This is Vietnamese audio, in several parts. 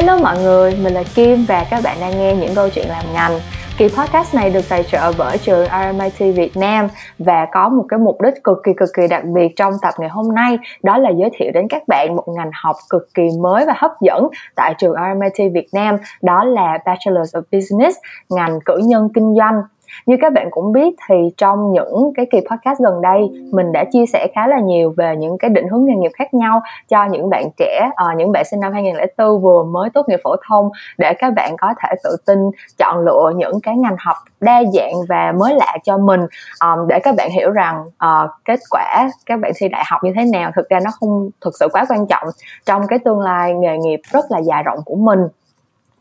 Hello mọi người, mình là Kim và các bạn đang nghe những câu chuyện làm ngành. Kỳ podcast này được tài trợ bởi trường RMIT Việt Nam và có một cái mục đích cực kỳ cực kỳ đặc biệt trong tập ngày hôm nay đó là giới thiệu đến các bạn một ngành học cực kỳ mới và hấp dẫn tại trường RMIT Việt Nam đó là Bachelor of Business, ngành cử nhân kinh doanh như các bạn cũng biết thì trong những cái kỳ podcast gần đây mình đã chia sẻ khá là nhiều về những cái định hướng nghề nghiệp khác nhau cho những bạn trẻ uh, những bạn sinh năm 2004 vừa mới tốt nghiệp phổ thông để các bạn có thể tự tin chọn lựa những cái ngành học đa dạng và mới lạ cho mình um, để các bạn hiểu rằng uh, kết quả các bạn thi đại học như thế nào thực ra nó không thực sự quá quan trọng trong cái tương lai nghề nghiệp rất là dài rộng của mình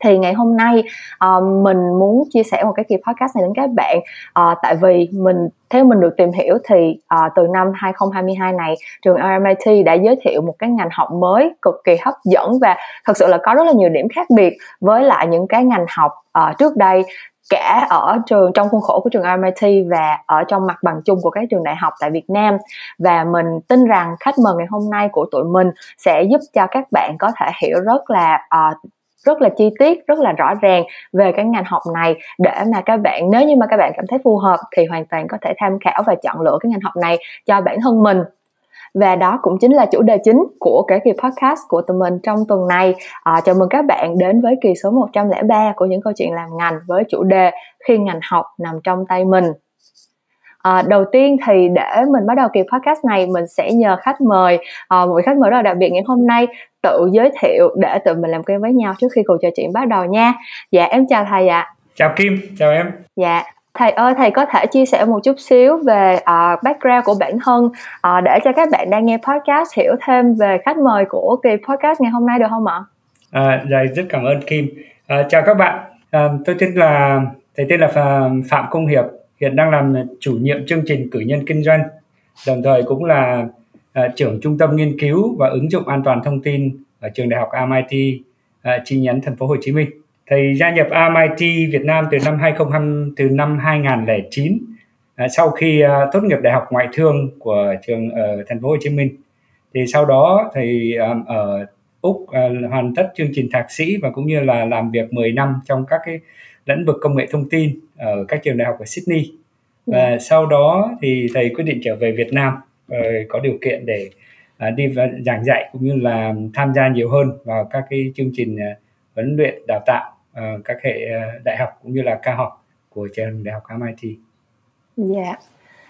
thì ngày hôm nay uh, mình muốn chia sẻ một cái kỳ podcast này đến các bạn. Uh, tại vì mình theo mình được tìm hiểu thì uh, từ năm 2022 này trường RMIT đã giới thiệu một cái ngành học mới cực kỳ hấp dẫn và thật sự là có rất là nhiều điểm khác biệt với lại những cái ngành học uh, trước đây cả ở trường trong khuôn khổ của trường RMIT và ở trong mặt bằng chung của các trường đại học tại Việt Nam. Và mình tin rằng khách mời ngày hôm nay của tụi mình sẽ giúp cho các bạn có thể hiểu rất là uh, rất là chi tiết rất là rõ ràng về cái ngành học này để mà các bạn nếu như mà các bạn cảm thấy phù hợp thì hoàn toàn có thể tham khảo và chọn lựa cái ngành học này cho bản thân mình và đó cũng chính là chủ đề chính của cái kỳ podcast của tụi mình trong tuần này. À, chào mừng các bạn đến với kỳ số 103 của những câu chuyện làm ngành với chủ đề khi ngành học nằm trong tay mình. À, đầu tiên thì để mình bắt đầu kỳ podcast này mình sẽ nhờ khách mời à, một vị khách mời rất là đặc biệt ngày hôm nay tự giới thiệu để tụi mình làm quen với nhau trước khi cuộc trò chuyện bắt đầu nha. Dạ em chào thầy ạ. Chào kim chào em. Dạ thầy ơi thầy có thể chia sẻ một chút xíu về uh, background của bản thân uh, để cho các bạn đang nghe podcast hiểu thêm về khách mời của kỳ podcast ngày hôm nay được không ạ? À, dạ rất cảm ơn kim. À, chào các bạn. À, tôi tên là thầy tên là phạm công hiệp hiện đang làm chủ nhiệm chương trình cử nhân kinh doanh đồng thời cũng là à, trưởng trung tâm nghiên cứu và ứng dụng an toàn thông tin ở trường đại học MIT à, chi nhánh thành phố Hồ Chí Minh. Thầy gia nhập MIT Việt Nam từ năm 2020 từ năm 2009 à, sau khi à, tốt nghiệp đại học ngoại thương của trường ở thành phố Hồ Chí Minh. Thì sau đó thầy à, ở Úc à, hoàn tất chương trình thạc sĩ và cũng như là làm việc 10 năm trong các cái lĩnh vực công nghệ thông tin ở các trường đại học ở Sydney và yeah. Sau đó thì thầy quyết định trở về Việt Nam và có điều kiện để uh, đi giảng dạy cũng như là tham gia nhiều hơn vào các cái chương trình uh, huấn luyện đào tạo uh, các hệ uh, đại học cũng như là cao học của trường đại học MIT. Dạ. Yeah.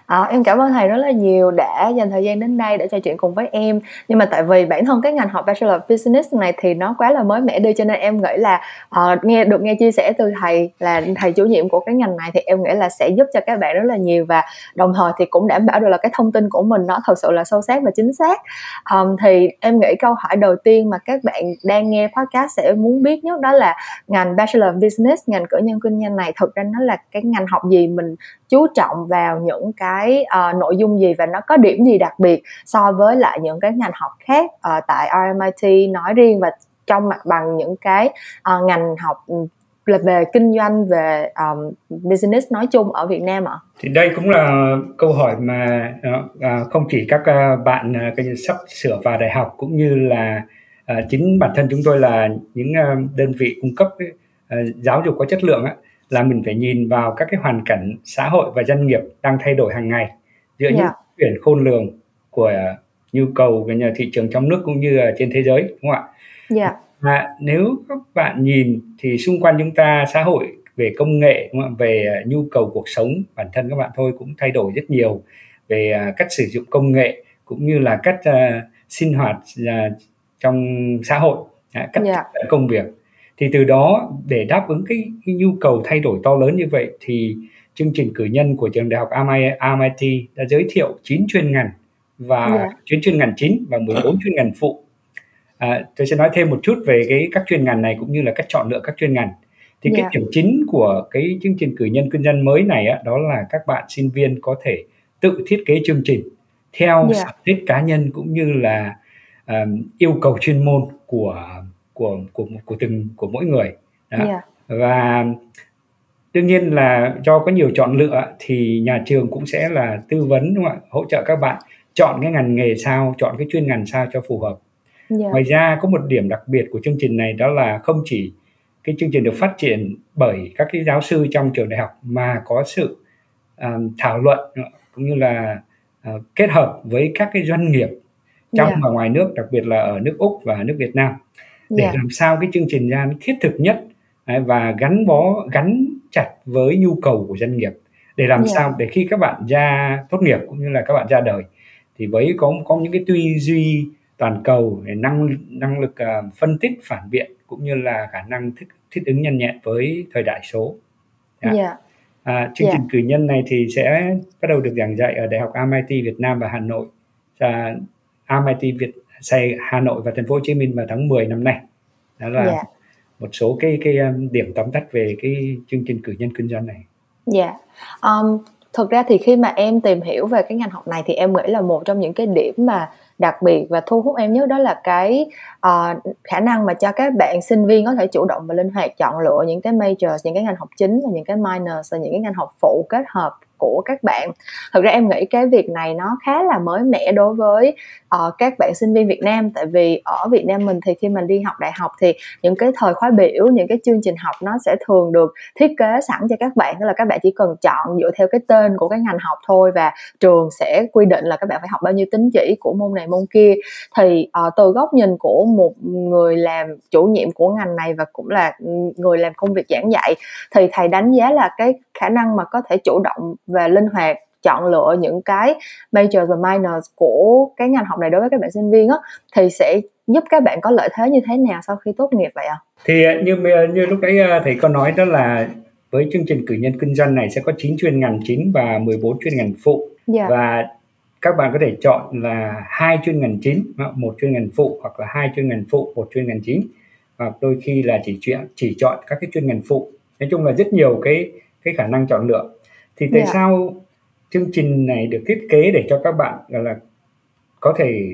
À, em cảm ơn thầy rất là nhiều đã dành thời gian đến đây để trò chuyện cùng với em. Nhưng mà tại vì bản thân cái ngành học Bachelor of Business này thì nó quá là mới mẻ đi cho nên em nghĩ là uh, nghe được nghe chia sẻ từ thầy là thầy chủ nhiệm của cái ngành này thì em nghĩ là sẽ giúp cho các bạn rất là nhiều và đồng thời thì cũng đảm bảo được là cái thông tin của mình nó thật sự là sâu sát và chính xác. Um, thì em nghĩ câu hỏi đầu tiên mà các bạn đang nghe podcast sẽ muốn biết nhất đó là ngành Bachelor of Business ngành cử nhân kinh doanh này thực ra nó là cái ngành học gì mình chú trọng vào những cái uh, nội dung gì và nó có điểm gì đặc biệt so với lại những cái ngành học khác uh, tại RMIT nói riêng và trong mặt bằng những cái uh, ngành học ừ, là về kinh doanh về um, business nói chung ở Việt Nam ạ? Thì đây cũng là câu hỏi mà uh, không chỉ các uh, bạn uh, cái sắp sửa vào đại học cũng như là uh, chính bản thân chúng tôi là những uh, đơn vị cung cấp uh, giáo dục có chất lượng uh, là mình phải nhìn vào các cái hoàn cảnh xã hội và doanh nghiệp đang thay đổi hàng ngày giữa yeah. những dạ. chuyển khôn lường của nhu cầu về nhà thị trường trong nước cũng như là trên thế giới đúng không ạ? Yeah. Và nếu các bạn nhìn thì xung quanh chúng ta xã hội về công nghệ đúng không? về nhu cầu cuộc sống bản thân các bạn thôi cũng thay đổi rất nhiều về à, cách sử dụng công nghệ cũng như là cách uh, sinh hoạt uh, trong xã hội cách yeah. công việc thì từ đó để đáp ứng cái, cái nhu cầu thay đổi to lớn như vậy thì chương trình cử nhân của trường đại học MIT đã giới thiệu 9 chuyên ngành và yeah. Dạ. 9 chuyên ngành chính và 14 chuyên ngành phụ. À, tôi sẽ nói thêm một chút về cái các chuyên ngành này cũng như là cách chọn lựa các chuyên ngành. Thì yeah. cái dạ. điểm chính của cái chương trình cử nhân kinh doanh mới này á, đó là các bạn sinh viên có thể tự thiết kế chương trình theo yeah. Dạ. sở thích cá nhân cũng như là um, yêu cầu chuyên môn của của của của từng của mỗi người đó. Yeah. và đương nhiên là do có nhiều chọn lựa thì nhà trường cũng sẽ là tư vấn đúng không ạ hỗ trợ các bạn chọn cái ngành nghề sao chọn cái chuyên ngành sao cho phù hợp Yeah. Ngoài ra có một điểm đặc biệt của chương trình này đó là không chỉ cái chương trình được phát triển bởi các cái giáo sư trong trường đại học mà có sự um, thảo luận cũng như là uh, kết hợp với các cái doanh nghiệp trong yeah. và ngoài nước đặc biệt là ở nước úc và nước việt nam để yeah. làm sao cái chương trình ra thiết thực nhất và gắn bó gắn chặt với nhu cầu của doanh nghiệp để làm yeah. sao để khi các bạn ra tốt nghiệp cũng như là các bạn ra đời thì với có có những cái tư duy toàn cầu năng năng lực uh, phân tích phản biện cũng như là khả năng thích thích ứng nhanh nhẹn với thời đại số. Yeah. Yeah. À, chương yeah. trình cử nhân này thì sẽ bắt đầu được giảng dạy ở Đại học MIT Việt Nam và Hà Nội. À, MIT Việt xây Hà Nội và Thành phố Hồ Chí Minh vào tháng 10 năm nay. Đó là yeah. một số cái cái um, điểm tóm tắt về cái chương trình cử nhân kinh doanh này. Dạ. Yeah. Um, thực ra thì khi mà em tìm hiểu về cái ngành học này thì em nghĩ là một trong những cái điểm mà đặc biệt và thu hút em nhất đó là cái uh, khả năng mà cho các bạn sinh viên có thể chủ động và linh hoạt chọn lựa những cái majors những cái ngành học chính và những cái minors và những cái ngành học phụ kết hợp của các bạn. Thực ra em nghĩ cái việc này nó khá là mới mẻ đối với uh, các bạn sinh viên Việt Nam. Tại vì ở Việt Nam mình thì khi mình đi học đại học thì những cái thời khóa biểu những cái chương trình học nó sẽ thường được thiết kế sẵn cho các bạn. Tức là các bạn chỉ cần chọn dựa theo cái tên của cái ngành học thôi và trường sẽ quy định là các bạn phải học bao nhiêu tín chỉ của môn này môn kia. Thì uh, từ góc nhìn của một người làm chủ nhiệm của ngành này và cũng là ừ, người làm công việc giảng dạy thì thầy đánh giá là cái khả năng mà có thể chủ động và linh hoạt chọn lựa những cái major và minors của cái ngành học này đối với các bạn sinh viên á thì sẽ giúp các bạn có lợi thế như thế nào sau khi tốt nghiệp vậy ạ? À? Thì ờ, như như lúc đấy ờ, thầy có nói đó là với chương trình cử nhân kinh doanh này sẽ có 9 chuyên ngành chính và 14 chuyên ngành phụ yeah. Dạ. và các bạn có thể chọn là hai chuyên ngành chính một chuyên ngành phụ hoặc là hai chuyên ngành phụ một chuyên ngành chính hoặc đôi khi là chỉ chuyện chỉ chọn các cái chuyên ngành phụ nói chung là rất nhiều cái cái khả năng chọn lựa thì tại yeah. Dạ. sao chương trình này được thiết kế để cho các bạn gọi là có thể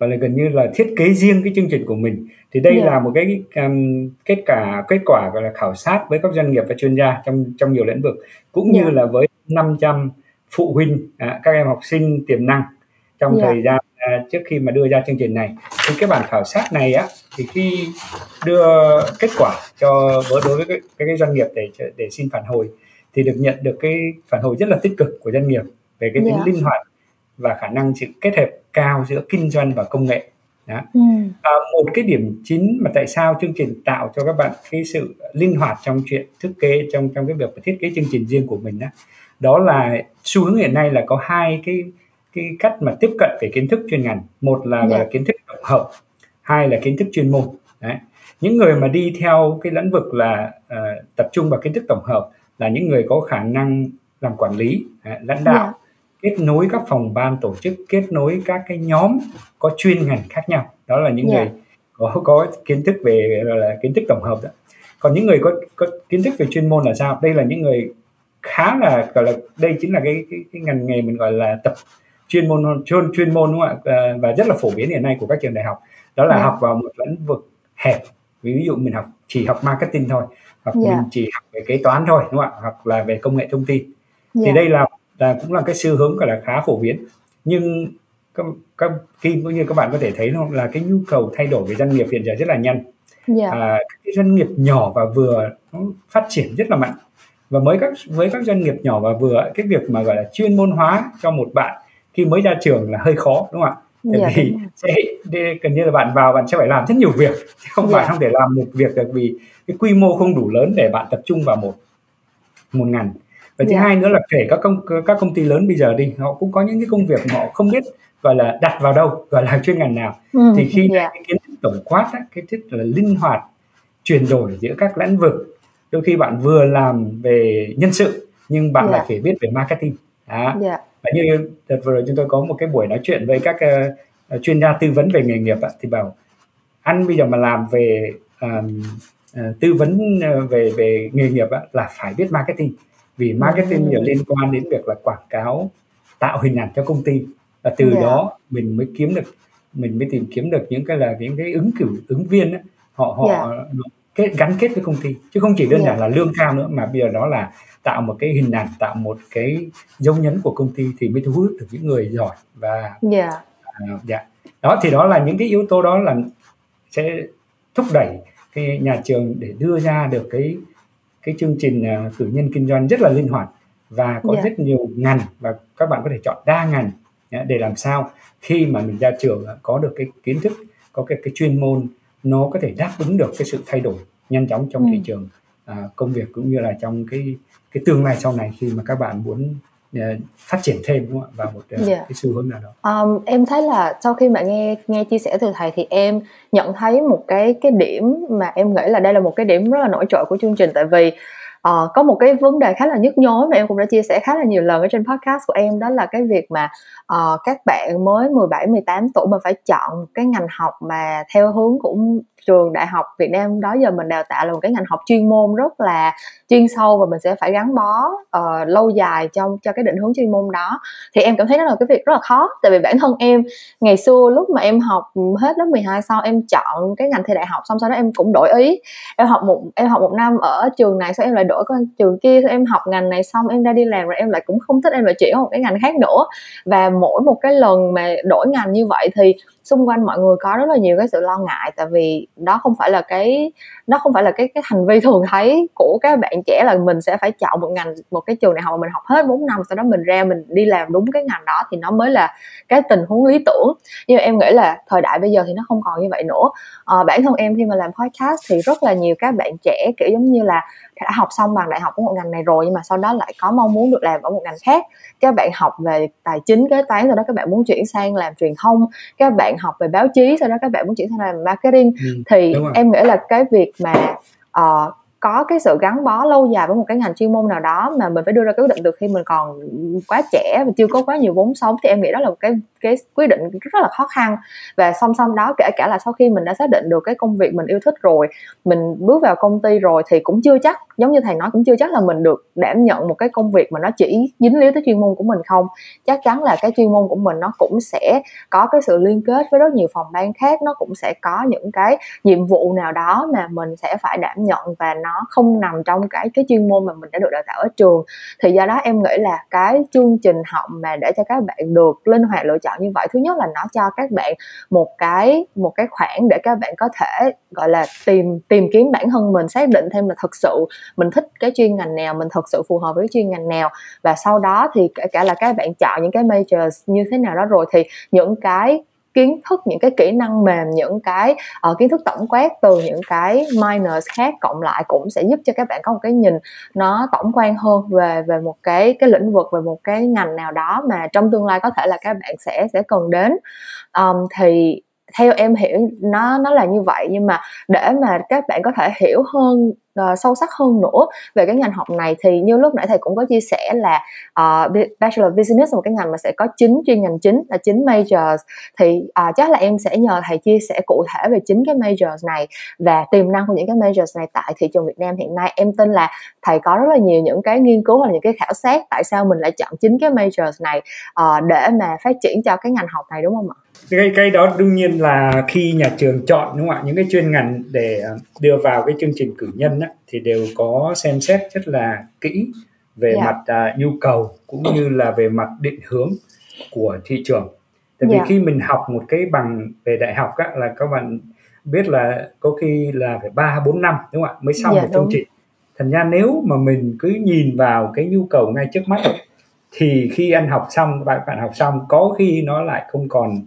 gọi là gần như là thiết kế riêng cái chương trình của mình thì đây yeah. Dạ. là một cái um, kết quả kết quả gọi là khảo sát với các doanh nghiệp và chuyên gia trong trong nhiều lĩnh vực cũng yeah. như là với 500 phụ huynh à, các em học sinh tiềm năng trong yeah. thời gian à, trước khi mà đưa ra chương trình này thì cái bản khảo sát này á thì khi đưa kết quả cho đối với cái, cái, cái doanh nghiệp để để xin phản hồi thì được nhận được cái phản hồi rất là tích cực của doanh nghiệp về cái tính yeah. Dạ. linh hoạt và khả năng sự kết hợp cao giữa kinh doanh và công nghệ đó. Ừ. À, một cái điểm chính mà tại sao chương trình tạo cho các bạn cái sự linh hoạt trong chuyện thiết kế trong trong cái việc thiết kế chương trình riêng của mình đó đó là xu hướng hiện nay là có hai cái cái cách mà tiếp cận về kiến thức chuyên ngành một là, yeah. là dạ. kiến thức tổng hợp hai là kiến thức chuyên môn đấy những người mà đi theo cái lĩnh vực là uh, tập trung vào kiến thức tổng hợp là những người có khả năng làm quản lý lãnh đạo yeah. Dạ. kết nối các phòng ban tổ chức kết nối các cái nhóm có chuyên ngành khác nhau đó là những yeah. Dạ. người có có kiến thức về là kiến thức tổng hợp đó còn những người có có kiến thức về chuyên môn là sao đây là những người khá là gọi là đây chính là cái cái, cái ngành nghề mình gọi là tập chuyên môn chuyên chuyên môn đúng không ạ à, và rất là phổ biến hiện nay của các trường đại học đó là yeah. Dạ. học vào một lĩnh vực hẹp ví dụ mình học chỉ học marketing thôi hoặc yeah. Dạ. mình chỉ học về kế toán thôi đúng không ạ hoặc là về công nghệ thông tin yeah. thì dạ. đây là là cũng là cái xu hướng gọi là khá phổ biến nhưng các các kim cũng như các bạn có thể thấy không là cái nhu cầu thay đổi về doanh nghiệp hiện giờ rất là nhanh yeah. à, cái doanh nghiệp nhỏ và vừa nó phát triển rất là mạnh và mới các với các doanh nghiệp nhỏ và vừa cái việc mà gọi là chuyên môn hóa cho một bạn khi mới ra trường là hơi khó đúng không ạ tại dạ, vì sẽ gần như là bạn vào bạn sẽ phải làm rất nhiều việc chứ không dạ. phải không thể làm một việc được vì cái quy mô không đủ lớn để bạn tập trung vào một một ngành và thứ dạ. hai nữa là kể các công các công ty lớn bây giờ đi họ cũng có những cái công việc mà họ không biết gọi là đặt vào đâu gọi là chuyên ngành nào ừ, thì khi yeah. cái kiến thức tổng quát á, cái thức là linh hoạt chuyển đổi giữa các lĩnh vực đôi khi bạn vừa làm về nhân sự nhưng bạn yeah. lại phải biết về marketing đó. Yeah và như đợt vừa rồi chúng tôi có một cái buổi nói chuyện với các uh, chuyên gia tư vấn về nghề nghiệp thì bảo ăn bây giờ mà làm về uh, uh, tư vấn uh, về về nghề nghiệp là phải biết marketing vì marketing ừ. liên quan đến việc là quảng cáo tạo hình ảnh cho công ty và từ yeah. Dạ. đó mình mới kiếm được mình mới tìm kiếm được những cái là những cái ứng cử ứng viên ấy, họ họ yeah. Dạ. kết gắn kết với công ty chứ không chỉ đơn yeah. giản là lương cao nữa mà bây giờ đó là tạo một cái hình ảnh tạo một cái dấu nhấn của công ty thì mới thu hút được những người giỏi và yeah. Dạ. à, dạ đó thì đó là những cái yếu tố đó là sẽ thúc đẩy cái nhà trường để đưa ra được cái cái chương trình uh, cử nhân kinh doanh rất là linh hoạt và có yeah. Dạ. rất nhiều ngành và các bạn có thể chọn đa ngành để làm sao khi mà mình ra trường có được cái kiến thức có cái cái chuyên môn nó có thể đáp ứng được cái sự thay đổi nhanh chóng trong ừ. thị trường à, công việc cũng như là trong cái cái tương lai sau này khi mà các bạn muốn phát triển thêm đúng không ạ vào một yeah. Dạ. cái xu hướng nào đó. Um, em thấy là sau khi mà nghe nghe chia sẻ từ thầy thì em nhận thấy một cái cái điểm mà em nghĩ là đây là một cái điểm rất là nổi trội của chương trình tại vì uh, có một cái vấn đề khá là nhức nhối mà em cũng đã chia sẻ khá là nhiều lần ở trên podcast của em đó là cái việc mà uh, các bạn mới 17 18 tuổi mà phải chọn cái ngành học mà theo hướng cũng trường đại học Việt Nam đó giờ mình đào tạo là một cái ngành học chuyên môn rất là chuyên sâu và mình sẽ phải gắn bó uh, lâu dài trong cho cái định hướng chuyên môn đó. Thì em cảm thấy đó là cái việc rất là khó tại vì bản thân em ngày xưa lúc mà em học hết lớp 12 sau em chọn cái ngành thi đại học xong sau đó em cũng đổi ý. Em học một em học một năm ở trường này sau em lại đổi qua trường kia sau em học ngành này xong em ra đi làm rồi em lại cũng không thích em lại chuyển một cái ngành khác nữa. Và mỗi một cái lần mà đổi ngành như vậy thì xung quanh mọi người có rất là nhiều cái sự lo ngại tại vì đó không phải là cái nó không phải là cái cái hành vi thường thấy của các bạn trẻ là mình sẽ phải chọn một ngành một cái trường đại học mà mình học hết 4 năm sau đó mình ra mình đi làm đúng cái ngành đó thì nó mới là cái tình huống lý tưởng. Nhưng mà em nghĩ là thời đại bây giờ thì nó không còn như vậy nữa. À, bản thân em khi mà làm podcast thì rất là nhiều các bạn trẻ kiểu giống như là đã học xong bằng đại học của một ngành này rồi nhưng mà sau đó lại có mong muốn được làm ở một ngành khác. Các bạn học về tài chính kế toán sau đó các bạn muốn chuyển sang làm truyền thông. Các bạn học về báo chí sau đó các bạn muốn chuyển sang làm marketing. Ừ, thì em nghĩ là cái việc mà uh, có cái sự gắn bó lâu dài với một cái ngành chuyên môn nào đó mà mình phải đưa ra quyết định được khi mình còn quá trẻ và chưa có quá nhiều vốn sống, thì em nghĩ đó là một cái cái quyết định rất là khó khăn. Và song song đó, kể cả là sau khi mình đã xác định được cái công việc mình yêu thích rồi, mình bước vào công ty rồi thì cũng chưa chắc, giống như thầy nói, cũng chưa chắc là mình được đảm nhận một cái công việc mà nó chỉ dính líu tới chuyên môn của mình không. Chắc chắn là cái chuyên môn của mình nó cũng sẽ có cái sự liên kết với rất nhiều phòng ban khác, nó cũng sẽ có những cái nhiệm vụ nào đó mà mình sẽ phải đảm nhận và nó không nằm trong cái cái chuyên môn mà mình đã được đào tạo ở trường. Thì do đó em nghĩ là cái chương trình học mà để cho các bạn được linh hoạt lựa chọn như vậy, thứ nhất là nó cho các bạn một cái một cái khoảng để các bạn có thể, gọi là, tìm tìm kiếm bản thân mình, xác định thêm là thực sự mình thích cái chuyên ngành nào, mình thực sự phù hợp với chuyên ngành nào. Và sau đó thì kể cả là các bạn chọn những cái majors như thế nào đó rồi, thì những cái kiến thức những cái kỹ năng mềm những cái uh, kiến thức tổng quát từ những cái minors khác cộng lại cũng sẽ giúp cho các bạn có một cái nhìn nó tổng quan hơn về về một cái cái lĩnh vực về một cái ngành nào đó mà trong tương lai có thể là các bạn sẽ sẽ cần đến. Um, thì theo em hiểu nó nó là như vậy nhưng mà để mà các bạn có thể hiểu hơn uh, sâu sắc hơn nữa về cái ngành học này thì như lúc nãy thầy cũng có chia sẻ là uh, bachelor business là một cái ngành mà sẽ có chín chuyên ngành chính là chín majors thì uh, chắc là em sẽ nhờ thầy chia sẻ cụ thể về chính cái majors này và tiềm năng của những cái majors này tại thị trường Việt Nam hiện nay em tin là thầy có rất là nhiều những cái nghiên cứu hoặc là những cái khảo sát tại sao mình lại chọn chính cái majors này uh, để mà phát triển cho cái ngành học này đúng không ạ? Cái cái đó đương nhiên là khi nhà trường chọn đúng không ạ những cái chuyên ngành để đưa vào cái chương trình cử nhân á, thì đều có xem xét rất là kỹ về yeah. Dạ. mặt à, nhu cầu cũng như là về mặt định hướng của thị trường tại vì yeah. Dạ. khi mình học một cái bằng về đại học á, là các bạn biết là có khi là phải ba bốn năm đúng không ạ mới xong yeah, dạ, một chương trình thành ra nếu mà mình cứ nhìn vào cái nhu cầu ngay trước mắt thì khi anh học xong bạn bạn học xong có khi nó lại không còn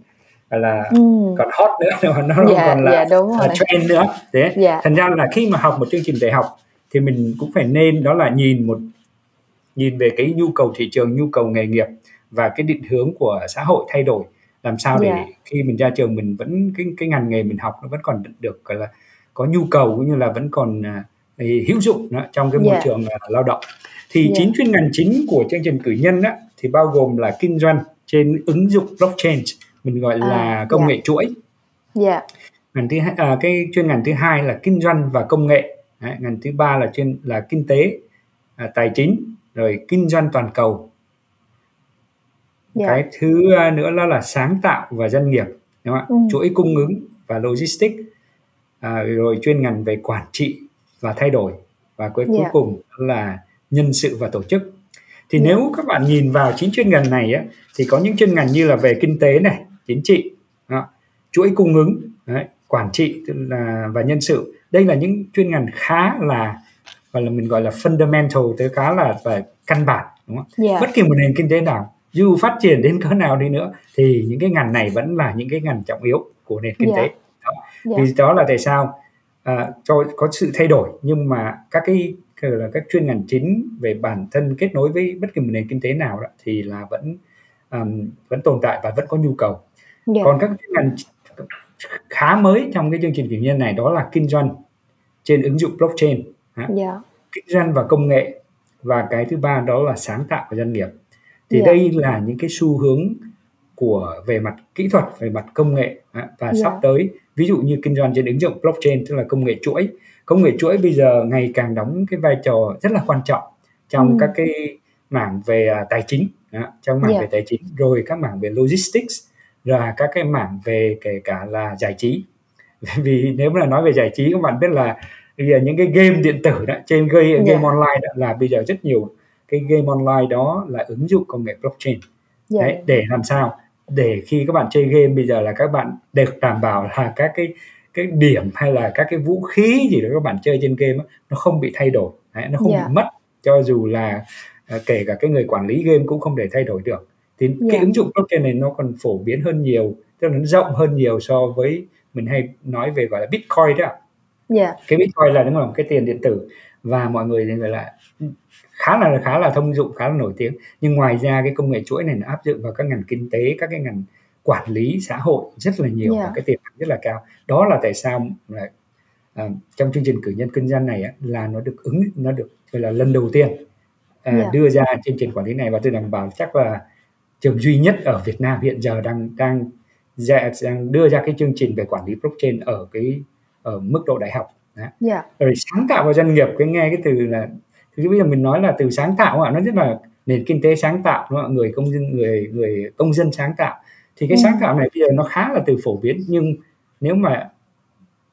là ừ. còn hot nữa nó không dạ, còn là dạ, đúng rồi. trend nữa thế dạ. thành ra là khi mà học một chương trình đại học thì mình cũng phải nên đó là nhìn một nhìn về cái nhu cầu thị trường nhu cầu nghề nghiệp và cái định hướng của xã hội thay đổi làm sao để yeah. khi mình ra trường mình vẫn cái cái ngành nghề mình học nó vẫn còn được gọi là có nhu cầu cũng như là vẫn còn uh, hữu dụng đó, trong cái môi yeah. trường uh, lao động thì yeah. chín chuyên ngành chính của chương trình cử nhân đó, thì bao gồm là kinh doanh trên ứng dụng blockchain mình gọi à, là công yeah. Dạ. nghệ chuỗi yeah. Dạ. ngành thứ hai à, cái chuyên ngành thứ hai là kinh doanh và công nghệ Đấy, ngành thứ ba là chuyên là kinh tế à, tài chính rồi kinh doanh toàn cầu yeah. cái thứ nữa đó là sáng tạo và doanh nghiệp đúng không? Ừ. chuỗi cung ứng và logistics à, rồi chuyên ngành về quản trị và thay đổi và cuối yeah. cuối cùng là nhân sự và tổ chức thì yeah. nếu các bạn nhìn vào chín chuyên ngành này á, thì có những chuyên ngành như là về kinh tế này chính trị đó, chuỗi cung ứng đấy, quản trị tức là và nhân sự đây là những chuyên ngành khá là gọi là mình gọi là fundamental tới khá là và căn bản đúng không? Yeah. Bất kỳ một nền kinh tế nào dù phát triển đến cỡ nào đi nữa thì những cái ngành này vẫn là những cái ngành trọng yếu của nền kinh yeah. tế. Đó. Yeah. Vì đó là tại sao à, cho có sự thay đổi nhưng mà các cái là các chuyên ngành chính về bản thân kết nối với bất kỳ một nền kinh tế nào đó, thì là vẫn um, vẫn tồn tại và vẫn có nhu cầu. Yeah. Còn các ngành khá mới trong cái chương trình cử nhân này đó là kinh doanh trên ứng dụng blockchain yeah. Dạ. kinh doanh và công nghệ và cái thứ ba đó là sáng tạo của doanh nghiệp thì yeah. Dạ. đây là những cái xu hướng của về mặt kỹ thuật về mặt công nghệ và yeah. sắp dạ. tới ví dụ như kinh doanh trên ứng dụng blockchain tức là công nghệ chuỗi công nghệ chuỗi bây giờ ngày càng đóng cái vai trò rất là quan trọng trong ừ. các cái mảng về à, tài chính trong mảng yeah. về tài chính rồi các mảng về logistics và các cái mảng về kể cả là giải trí vì nếu mà nói về giải trí các bạn biết là bây giờ những cái game điện tử đó trên game, yeah. game online đó là bây giờ rất nhiều cái game online đó là ứng dụng công nghệ blockchain yeah. Đấy, để làm sao để khi các bạn chơi game bây giờ là các bạn được đảm bảo là các cái cái điểm hay là các cái vũ khí gì đó các bạn chơi trên game đó, nó không bị thay đổi Đấy, nó không yeah. bị mất cho dù là uh, kể cả cái người quản lý game cũng không thể thay đổi được thì yeah. cái ứng dụng blockchain này nó còn phổ biến hơn nhiều tức là nó rộng hơn nhiều so với mình hay nói về gọi là bitcoin đó yeah. cái bitcoin là đúng là một cái tiền điện tử và mọi người thì gọi là khá là khá là thông dụng khá là nổi tiếng nhưng ngoài ra cái công nghệ chuỗi này nó áp dụng vào các ngành kinh tế các cái ngành quản lý xã hội rất là nhiều yeah. và cái tiềm năng rất là cao đó là tại sao là uh, trong chương trình cử nhân kinh doanh này á, là nó được ứng nó được gọi là lần đầu tiên uh, yeah. đưa ra chương trình quản lý này và tôi đảm bảo chắc là trường duy nhất ở Việt Nam hiện giờ đang đang đang đưa ra cái chương trình về quản lý blockchain ở cái ở mức độ đại học Yeah. Dạ. rồi sáng tạo vào doanh nghiệp cái nghe cái từ là thì bây giờ mình nói là từ sáng tạo ạ nó rất là nền kinh tế sáng tạo đúng không? người công dân người người công dân sáng tạo thì cái ừ. sáng tạo này bây giờ nó khá là từ phổ biến nhưng nếu mà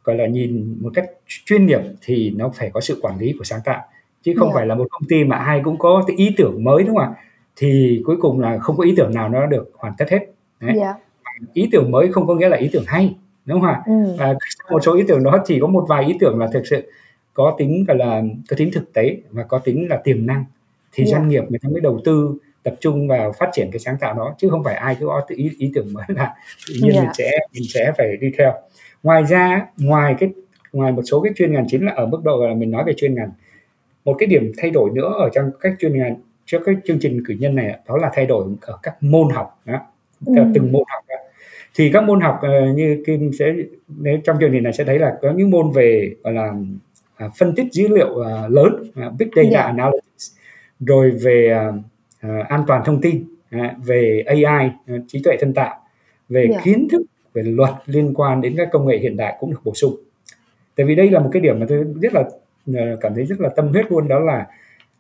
gọi là nhìn một cách chuyên nghiệp thì nó phải có sự quản lý của sáng tạo chứ không yeah. Dạ. phải là một công ty mà ai cũng có cái ý tưởng mới đúng không ạ thì cuối cùng là không có ý tưởng nào nó được hoàn tất hết Đấy. Yeah. Dạ. ý tưởng mới không có nghĩa là ý tưởng hay đúng không ạ ừ. và một số ý tưởng đó chỉ có một vài ý tưởng là thực sự có tính gọi là có tính thực tế và có tính là tiềm năng thì yeah. doanh nghiệp người ta mới đầu tư tập trung vào phát triển cái sáng tạo đó chứ không phải ai cứ có ý, ý tưởng mới là tự nhiên yeah. mình sẽ mình sẽ phải đi theo ngoài ra ngoài cái ngoài một số cái chuyên ngành chính là ở mức độ là mình nói về chuyên ngành một cái điểm thay đổi nữa ở trong các chuyên ngành cho cái chương trình cử nhân này đó là thay đổi ở các môn học đó. Ừ. từng môn học đó. thì các môn học uh, như kim sẽ nếu trong chương trình này sẽ thấy là có những môn về gọi là uh, phân tích dữ liệu uh, lớn uh, big data yeah. analytics rồi về an toàn thông tin về AI trí tuệ nhân tạo về yeah. kiến thức về luật liên quan đến các công nghệ hiện đại cũng được bổ sung tại vì đây là một cái điểm mà tôi rất là uh, cảm thấy rất là tâm huyết luôn đó là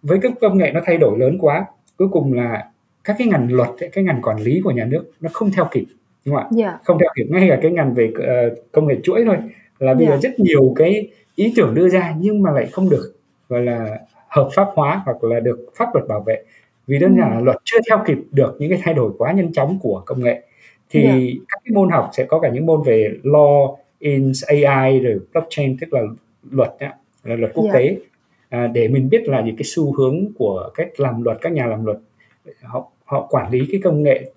với các công nghệ nó thay đổi lớn quá cuối cùng là các cái ngành luật cái ngành quản lý của nhà nước nó không theo kịp đúng không ạ yeah. Dạ. không theo kịp ngay cả cái ngành về uh, công nghệ chuỗi thôi là bây yeah. giờ dạ. rất nhiều cái ý tưởng đưa ra nhưng mà lại không được gọi là hợp pháp hóa hoặc là được pháp luật bảo vệ vì đơn giản là luật chưa theo kịp được những cái thay đổi quá nhanh chóng của công nghệ thì yeah. Dạ. các cái môn học sẽ có cả những môn về law in AI rồi blockchain tức là luật đó, là luật quốc yeah. tế à, để mình biết là những cái xu hướng của cách làm luật các nhà làm luật họ họ quản lý cái công nghệ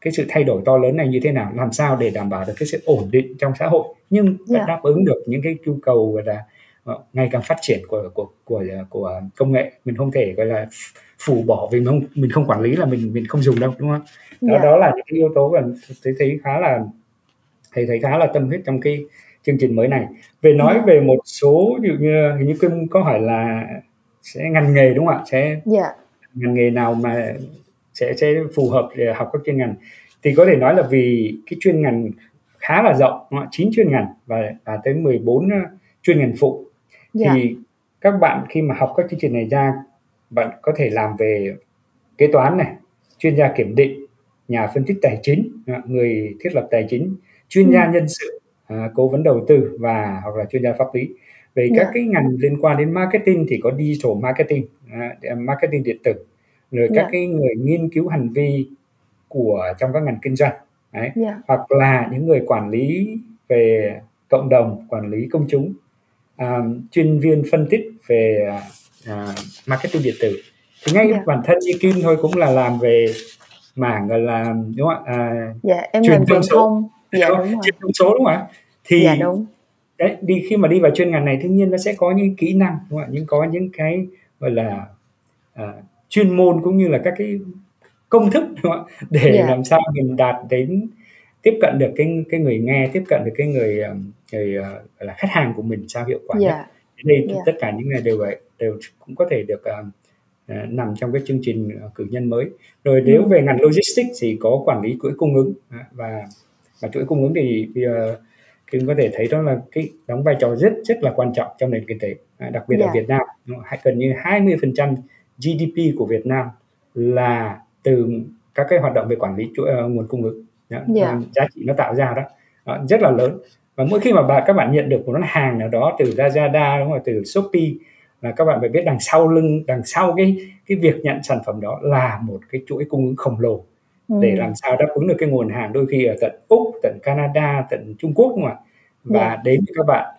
cái sự thay đổi to lớn này như thế nào làm sao để đảm bảo được cái sự ổn định trong xã hội nhưng yeah. Dạ. đáp ứng được những cái nhu cầu gọi là ờ, ngày càng phát triển của của của của công nghệ mình không thể gọi là phủ bỏ vì mình không mình không quản lý là mình mình không dùng đâu đúng không đó yeah. Dạ. đó là những cái yếu tố mà thấy thấy khá là thầy thấy khá là tâm huyết trong cái chương trình mới này về nói yeah. Dạ. về một số ví dụ như hình như Kim có hỏi là sẽ ngành nghề đúng không ạ sẽ yeah. ngành nghề nào mà sẽ sẽ phù hợp để học các chuyên ngành thì có thể nói là vì cái chuyên ngành khá là rộng chín chuyên ngành và và tới 14 uh, chuyên ngành phụ yeah. thì các bạn khi mà học các chương trình này ra bạn có thể làm về kế toán này chuyên gia kiểm định nhà phân tích tài chính người thiết lập tài chính chuyên gia ừ. nhân sự à, cố vấn đầu tư và hoặc là chuyên gia pháp lý về yeah. các cái ngành liên quan đến marketing thì có digital marketing à, marketing điện tử rồi các yeah. cái người nghiên cứu hành vi của trong các ngành kinh doanh Đấy. Yeah. Dạ. hoặc là những người quản lý về cộng đồng quản lý công chúng um, chuyên viên phân tích về uh, marketing điện tử thì ngay yeah. Dạ. bản thân như Kim thôi cũng là làm về mảng gọi là đúng không ạ à, dạ, em truyền thông số dạ, đúng truyền thông số đúng không ạ thì dạ, đúng. đấy đi khi mà đi vào chuyên ngành này tất nhiên nó sẽ có những kỹ năng đúng không ạ nhưng có những cái gọi là uh, chuyên môn cũng như là các cái công thức đúng không ạ để yeah. làm sao mình đạt đến tiếp cận được cái cái người nghe tiếp cận được cái người người uh, gọi là khách hàng của mình sao hiệu quả yeah. nhất đây yeah. tất cả những này đều vậy đều cũng có thể được uh, uh, nằm trong cái chương trình cử nhân mới rồi nếu ừ. về ngành logistics thì có quản lý chuỗi cung ứng và và chuỗi cung ứng thì bây giờ Kim có thể thấy đó là cái đóng vai trò rất rất là quan trọng trong nền kinh tế à, đặc biệt yeah. ở Việt Nam gần như 20% GDP của Việt Nam là từ các cái hoạt động về quản lý chuỗi uh, nguồn cung ứng yeah. Dạ. giá trị nó tạo ra đó uh, rất là lớn và mỗi khi mà bà các bạn nhận được một món hàng nào đó từ Lazada đúng không từ Shopee là các bạn phải biết đằng sau lưng đằng sau cái cái việc nhận sản phẩm đó là một cái chuỗi cung ứng khổng lồ. Để làm sao đáp ứng được cái nguồn hàng đôi khi ở tận úc tận canada tận trung quốc đúng không ạ và yeah. Dạ. đến với các bạn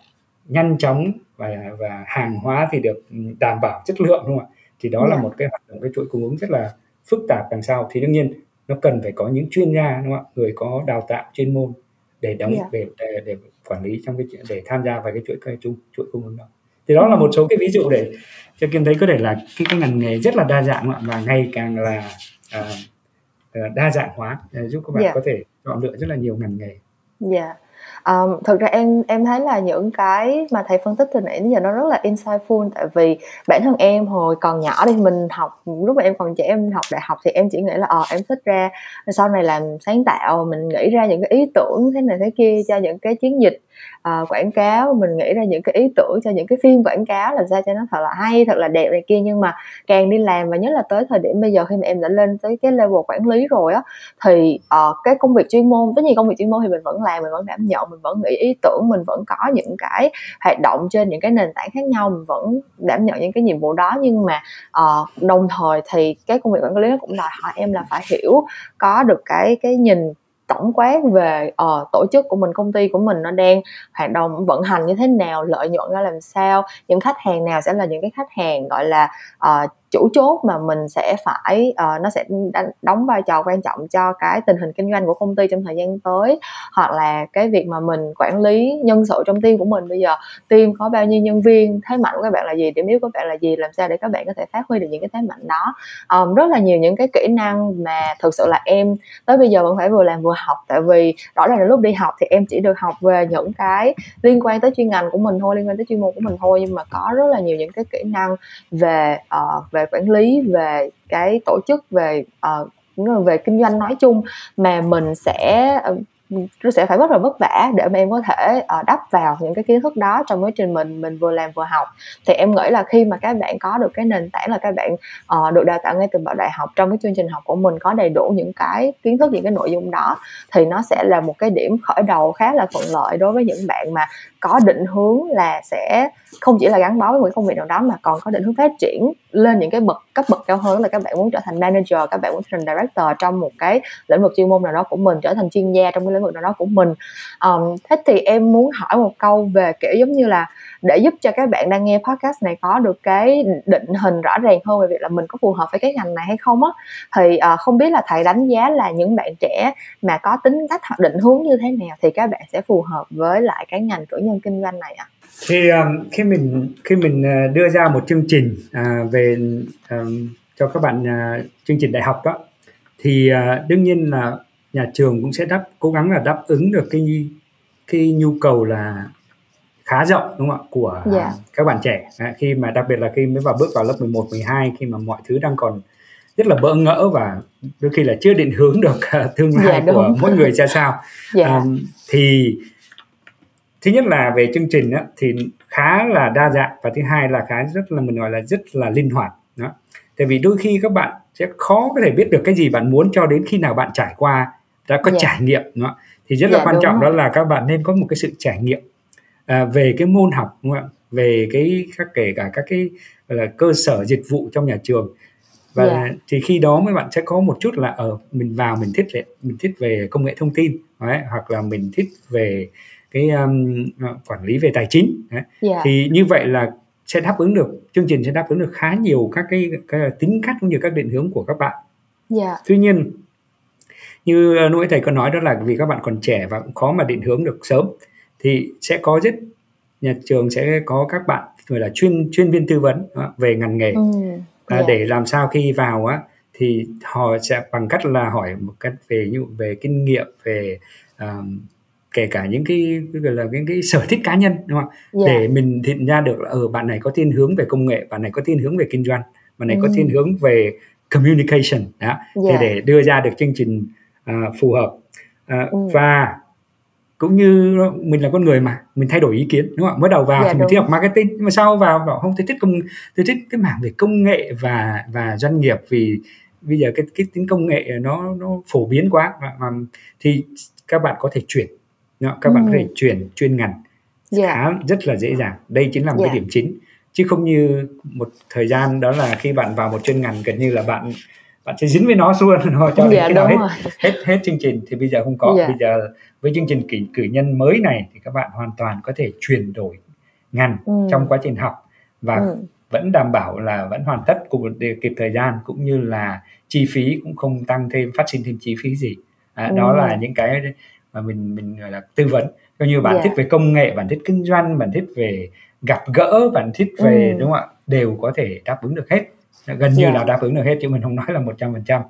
nhanh chóng và và hàng hóa thì được đảm bảo chất lượng đúng không ạ thì đó yeah. là dạ. một cái hoạt động cái chuỗi cung ứng rất là phức tạp đằng sau thì đương nhiên nó cần phải có những chuyên gia đúng không ạ người có đào tạo chuyên môn để đóng yeah. để, để để quản lý trong cái để tham gia vào cái chuỗi cái chuỗi, chuỗi cung ứng đó thì đó là một số cái ví dụ để cho kim thấy có thể là cái, cái ngành nghề rất là đa dạng và ngày càng là à, đa dạng hóa giúp các bạn yeah. có thể chọn lựa rất là nhiều ngành nghề. Dạ. Yeah. Um, thực ra em em thấy là những cái mà thầy phân tích từ nãy đến giờ nó rất là insightful tại vì bản thân em hồi còn nhỏ đi mình học lúc mà em còn trẻ em học đại học thì em chỉ nghĩ là ờ em thích ra sau này làm sáng tạo mình nghĩ ra những cái ý tưởng thế này thế kia cho những cái chiến dịch uh, quảng cáo mình nghĩ ra những cái ý tưởng cho những cái phim quảng cáo làm sao cho nó thật là hay thật là đẹp này kia. Nhưng mà càng đi làm và nhất là tới thời điểm bây giờ khi mà em đã lên tới cái level quản lý rồi á thì uh, cái công việc chuyên môn tất nhiên công việc chuyên môn thì mình vẫn làm mình vẫn đảm nhận mình vẫn nghĩ ý tưởng mình vẫn có những cái hoạt động trên những cái nền tảng khác nhau mình vẫn đảm nhận những cái nhiệm vụ đó. Nhưng mà uh, đồng thời thì cái công việc quản lý nó cũng đòi hỏi em là phải hiểu có được cái cái nhìn tổng quát về uh, tổ chức của mình công ty của mình nó đang hoạt động vận hành như thế nào lợi nhuận ra làm sao những khách hàng nào sẽ là những cái khách hàng gọi là uh, chủ chốt mà mình sẽ phải uh, nó sẽ đóng vai trò quan trọng cho cái tình hình kinh doanh của công ty trong thời gian tới hoặc là cái việc mà mình quản lý nhân sự trong team của mình. Bây giờ team có bao nhiêu nhân viên thế mạnh của các bạn là gì điểm yếu của các bạn là gì làm sao để các bạn có thể phát huy được những cái thế mạnh đó. Um, rất là nhiều những cái kỹ năng mà thực sự là em tới bây giờ vẫn phải vừa làm vừa học tại vì rõ ràng là lúc đi học thì em chỉ được học về những cái liên quan tới chuyên ngành của mình thôi liên quan tới chuyên môn của mình thôi nhưng mà có rất là nhiều những cái kỹ năng về uh, về quản lý về cái tổ chức về uh, về kinh doanh nói chung mà mình sẽ ờ, nó sẽ phải rất là vất vả để mà em có thể uh, đắp vào những cái kiến thức đó trong quá trình mình mình vừa làm vừa học. Thì em nghĩ là khi mà các bạn có được cái nền tảng là các bạn uh, được đào tạo ngay từ bảo đại học trong cái chương trình học của mình có đầy đủ những cái kiến thức những cái nội dung đó thì nó sẽ là một cái điểm khởi đầu khá là thuận lợi đối với những bạn mà có định hướng là sẽ không chỉ là gắn bó với một công việc nào đó mà còn có định hướng phát triển lên những cái bậc cấp bậc cao hơn là các bạn muốn trở thành manager các bạn muốn trở thành director trong một cái lĩnh vực chuyên môn nào đó của mình trở thành chuyên gia trong cái lĩnh người nào đó của mình um, thế thì em muốn hỏi một câu về kiểu giống như là để giúp cho các bạn đang nghe podcast này có được cái định hình rõ ràng hơn về việc là mình có phù hợp với cái ngành này hay không á thì uh, không biết là thầy đánh giá là những bạn trẻ mà có tính cách hoặc định hướng như thế nào thì các bạn sẽ phù hợp với lại cái ngành cử nhân kinh doanh này ạ à? thì um, khi mình khi mình uh, đưa ra một chương trình uh, về um, cho các bạn uh, chương trình đại học đó thì uh, đương nhiên là nhà trường cũng sẽ đáp cố gắng là đáp ứng được cái cái nhu cầu là khá rộng đúng không ạ của yeah. Dạ. các bạn trẻ khi mà đặc biệt là khi mới vào bước vào lớp 11 12 khi mà mọi thứ đang còn rất là bỡ ngỡ và đôi khi là chưa định hướng được tương lai yeah, dạ, của mỗi người ra sao yeah. Dạ. um, thì thứ nhất là về chương trình đó, thì khá là đa dạng và thứ hai là khá rất là mình gọi là rất là linh hoạt đó tại vì đôi khi các bạn sẽ khó có thể biết được cái gì bạn muốn cho đến khi nào bạn trải qua đã có yeah. trải nghiệm đó. thì rất là yeah, quan trọng rồi. đó là các bạn nên có một cái sự trải nghiệm à, về cái môn học đúng không ạ về cái các kể cả các cái là cơ sở dịch vụ trong nhà trường và yeah. Dạ. thì khi đó mấy bạn sẽ có một chút là ở ờ, mình vào mình thích mình thích về công nghệ thông tin đấy, hoặc là mình thích về cái um, quản lý về tài chính đấy. Yeah. Dạ. thì như vậy là sẽ đáp ứng được chương trình sẽ đáp ứng được khá nhiều các cái, cái tính cách cũng như các định hướng của các bạn yeah. Dạ. tuy nhiên như nuôi thầy có nói đó là vì các bạn còn trẻ và cũng khó mà định hướng được sớm thì sẽ có rất nhà trường sẽ có các bạn gọi là chuyên chuyên viên tư vấn về ngành nghề ừ, yeah. để làm sao khi vào á thì họ sẽ bằng cách là hỏi một cách về như về kinh nghiệm về um, kể cả những cái gọi là những cái sở thích cá nhân đúng không yeah. để mình nhận ra được là ở ờ, bạn này có thiên hướng về công nghệ bạn này có thiên hướng về kinh doanh bạn này ừ. có thiên hướng về communication đó yeah. thì để đưa ra được chương trình uh, phù hợp uh, ừ. và cũng như mình là con người mà mình thay đổi ý kiến đúng không mới đầu vào dạ, thì mình thích học marketing nhưng mà sau vào bảo không tôi thích công tôi thích cái mảng về công nghệ và và doanh nghiệp vì bây giờ cái cái tính công nghệ nó nó phổ biến quá mà, mà thì các bạn có thể chuyển các bạn có thể chuyển chuyên ngành yeah. Dạ. khá rất là dễ dàng đây chính là một yeah. cái dạ. điểm chính chứ không như một thời gian đó là khi bạn vào một chuyên ngành gần như là bạn bạn sẽ dính với nó luôn nó cho đến dạ, khi nào hết hết hết chương trình thì bây giờ không có dạ. bây giờ với chương trình cử cử nhân mới này thì các bạn hoàn toàn có thể chuyển đổi ngành ừ. trong quá trình học và ừ. vẫn đảm bảo là vẫn hoàn tất cùng kịp thời gian cũng như là chi phí cũng không tăng thêm phát sinh thêm chi phí gì à, ừ. đó là những cái mà mình mình gọi là tư vấn coi như bạn yeah. thích về công nghệ bạn thích kinh doanh bạn thích về gặp gỡ bạn thích về ừ. đúng không ạ đều có thể đáp ứng được hết gần như yeah. là đáp ứng được hết chứ mình không nói là một trăm phần trăm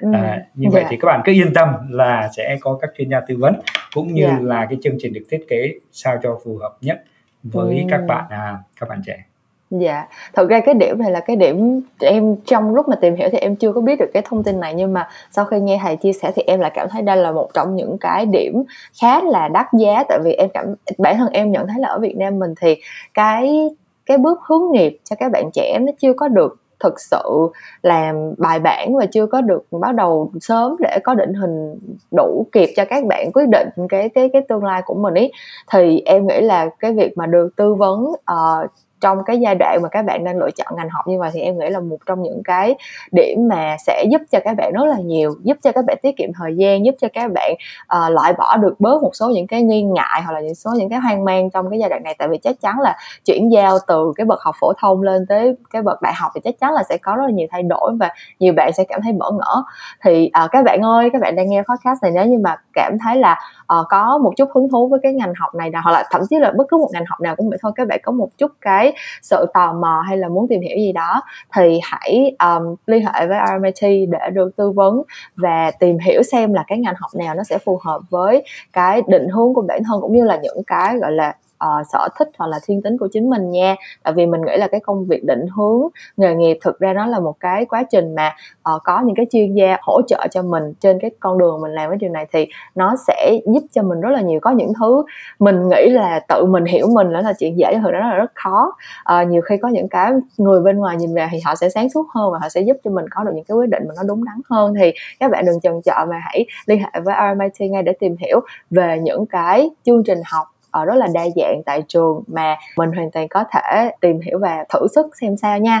ừ. à, như vậy thì các bạn cứ yên tâm là sẽ có các chuyên gia tư vấn cũng như yeah. là cái chương trình được thiết kế sao cho phù hợp nhất với ừ. các bạn à, các bạn trẻ Dạ, thật ra cái điểm này là cái điểm em trong lúc mà tìm hiểu thì em chưa có biết được cái thông tin này nhưng mà sau khi nghe thầy chia sẻ thì em lại cảm thấy đây là một trong những cái điểm khá là đắt giá tại vì em cảm bản thân em nhận thấy là ở Việt Nam mình thì cái cái bước hướng nghiệp cho các bạn trẻ nó chưa có được thực sự làm bài bản và chưa có được bắt đầu sớm để có định hình đủ kịp cho các bạn quyết định cái cái cái tương lai của mình ý thì em nghĩ là cái việc mà được tư vấn uh, trong cái giai đoạn mà các bạn đang lựa chọn ngành học như vậy thì em nghĩ là một trong những cái điểm mà sẽ giúp cho các bạn rất là nhiều giúp cho các bạn tiết kiệm thời gian giúp cho các bạn uh, loại bỏ được bớt một số những cái nghi ngại hoặc là những số những cái hoang mang trong cái giai đoạn này. Tại vì chắc chắn là chuyển giao từ cái bậc học phổ thông lên tới cái bậc đại học thì chắc chắn là sẽ có rất là nhiều thay đổi và nhiều bạn sẽ cảm thấy bỡ ngỡ. Thì uh, các bạn ơi các bạn đang nghe podcast này nếu như mà cảm thấy là uh, có một chút hứng thú với cái ngành học này nào hoặc là thậm chí là bất cứ một ngành học nào cũng vậy thôi các bạn có một chút cái sự tò mò hay là muốn tìm hiểu gì đó thì hãy um, liên hệ với RMIT để được tư vấn và tìm hiểu xem là cái ngành học nào nó sẽ phù hợp với cái định hướng của bản thân cũng như là những cái gọi là uh, sở thích hoặc là thiên tính của chính mình nha. Tại vì mình nghĩ là cái công việc định hướng nghề nghiệp thực ra nó là một cái quá trình mà uh, có những cái chuyên gia hỗ trợ cho mình trên cái con đường mình làm cái điều này thì nó sẽ giúp cho mình rất là nhiều có những thứ mình nghĩ là tự mình hiểu mình đó là chuyện dễ thực ra nó là rất khó. Uh, nhiều khi có những cái người bên ngoài nhìn về thì họ sẽ sáng suốt hơn và họ sẽ giúp cho mình có được những cái quyết định mà nó đúng đắn hơn. Thì các bạn đừng chần chờ mà hãy liên hệ với RMIT ngay để tìm hiểu về những cái chương trình học uh, rất là đa dạng tại trường mà mình hoàn toàn có thể tìm hiểu và thử sức xem sao nha.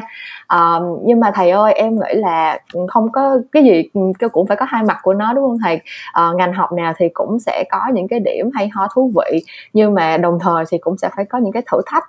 Uh, nhưng mà thầy ơi em nghĩ là không có cái gì cũng phải có hai mặt của nó đúng không thầy? Uh, ngành học nào thì cũng sẽ có những cái điểm hay ho thú vị nhưng mà đồng thời thì cũng sẽ phải có những cái thử thách.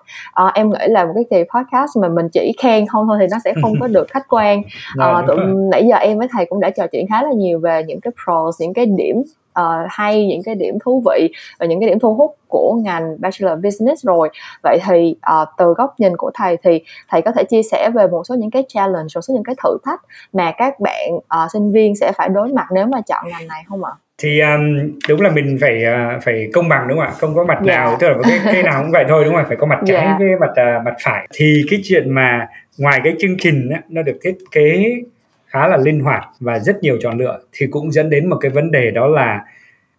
Uh, em nghĩ là một cái kỳ podcast mà mình chỉ khen không thôi thì nó sẽ không có được khách quan. Uh, tụi nãy giờ em với thầy cũng đã trò chuyện khá là nhiều về những cái pros những cái điểm uh, hay những cái điểm thú vị và những cái điểm thu hút của ngành bachelor business rồi vậy thì uh, từ góc nhìn của thầy thì thầy có thể chia sẻ về một số những cái challenge một số những cái thử thách mà các bạn uh, sinh viên sẽ phải đối mặt nếu mà chọn ngành này không ạ thì um, đúng là mình phải uh, phải công bằng đúng không ạ không có mặt yeah. Dạ. nào tức là cái, cái nào cũng vậy thôi đúng không phải có mặt trái yeah. Dạ. với mặt uh, mặt phải thì cái chuyện mà ngoài cái chương trình á, nó được thiết kế khá là linh hoạt và rất nhiều chọn lựa thì cũng dẫn đến một cái vấn đề đó là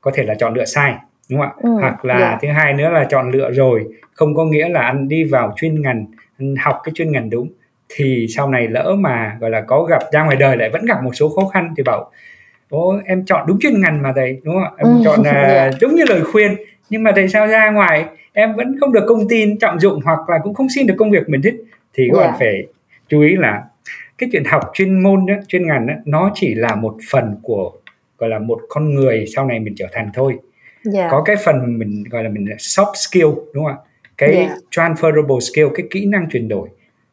có thể là chọn lựa sai đúng không ạ ừ, hoặc là yeah. Dạ. thứ hai nữa là chọn lựa rồi không có nghĩa là anh đi vào chuyên ngành anh học cái chuyên ngành đúng thì sau này lỡ mà gọi là có gặp ra ngoài đời lại vẫn gặp một số khó khăn thì bảo ô em chọn đúng chuyên ngành mà thầy đúng không ạ em ừ, chọn yeah. Dạ. đúng như lời khuyên nhưng mà tại sao ra ngoài em vẫn không được công ty trọng dụng hoặc là cũng không xin được công việc mình thích thì các yeah. bạn phải chú ý là cái chuyện học chuyên môn đó, chuyên ngành đó, nó chỉ là một phần của gọi là một con người sau này mình trở thành thôi yeah. Dạ. có cái phần mình gọi là mình soft skill đúng không ạ cái yeah. Dạ. transferable skill cái kỹ năng chuyển đổi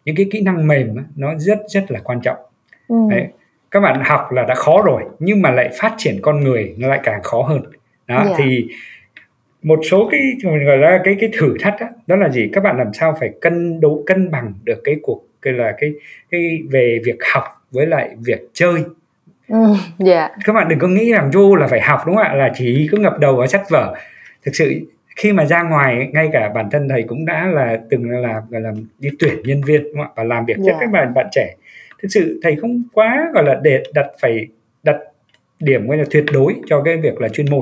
những cái kỹ năng mềm đó, nó rất rất là quan trọng ừ. Đấy. các bạn học là đã khó rồi nhưng mà lại phát triển con người nó lại càng khó hơn đó yeah. Dạ. thì một số cái mình gọi là cái cái thử thách đó, đó là gì các bạn làm sao phải cân đấu cân bằng được cái cuộc cái là cái cái về việc học với lại việc chơi ừ, yeah. các bạn đừng có nghĩ rằng vô là phải học đúng không ạ là chỉ có ngập đầu vào sách vở thực sự khi mà ra ngoài ngay cả bản thân thầy cũng đã là từng là là, là đi tuyển nhân viên đúng không ạ và làm việc yeah. với các bạn bạn trẻ thực sự thầy không quá gọi là để đặt phải đặt điểm gọi là tuyệt đối cho cái việc là chuyên môn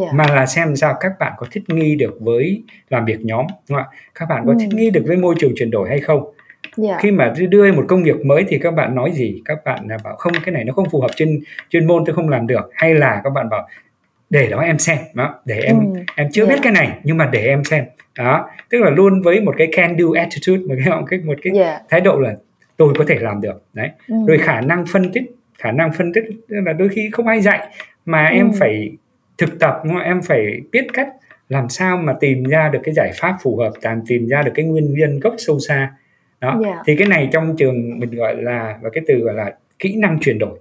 yeah. mà là xem sao các bạn có thích nghi được với làm việc nhóm đúng không ạ các bạn có ừ. thích nghi được với môi trường chuyển đổi hay không Yeah. khi mà đưa một công việc mới thì các bạn nói gì các bạn là bảo không cái này nó không phù hợp chuyên chuyên môn tôi không làm được hay là các bạn bảo để đó em xem đó để em ừ. em chưa yeah. biết cái này nhưng mà để em xem đó tức là luôn với một cái can do attitude một cái một cái một cái yeah. thái độ là tôi có thể làm được đấy ừ. rồi khả năng phân tích khả năng phân tích là đôi khi không ai dạy mà ừ. em phải thực tập em phải biết cách làm sao mà tìm ra được cái giải pháp phù hợp tìm ra được cái nguyên nhân gốc sâu xa đó yeah. thì cái này trong trường mình gọi là và cái từ gọi là kỹ năng chuyển đổi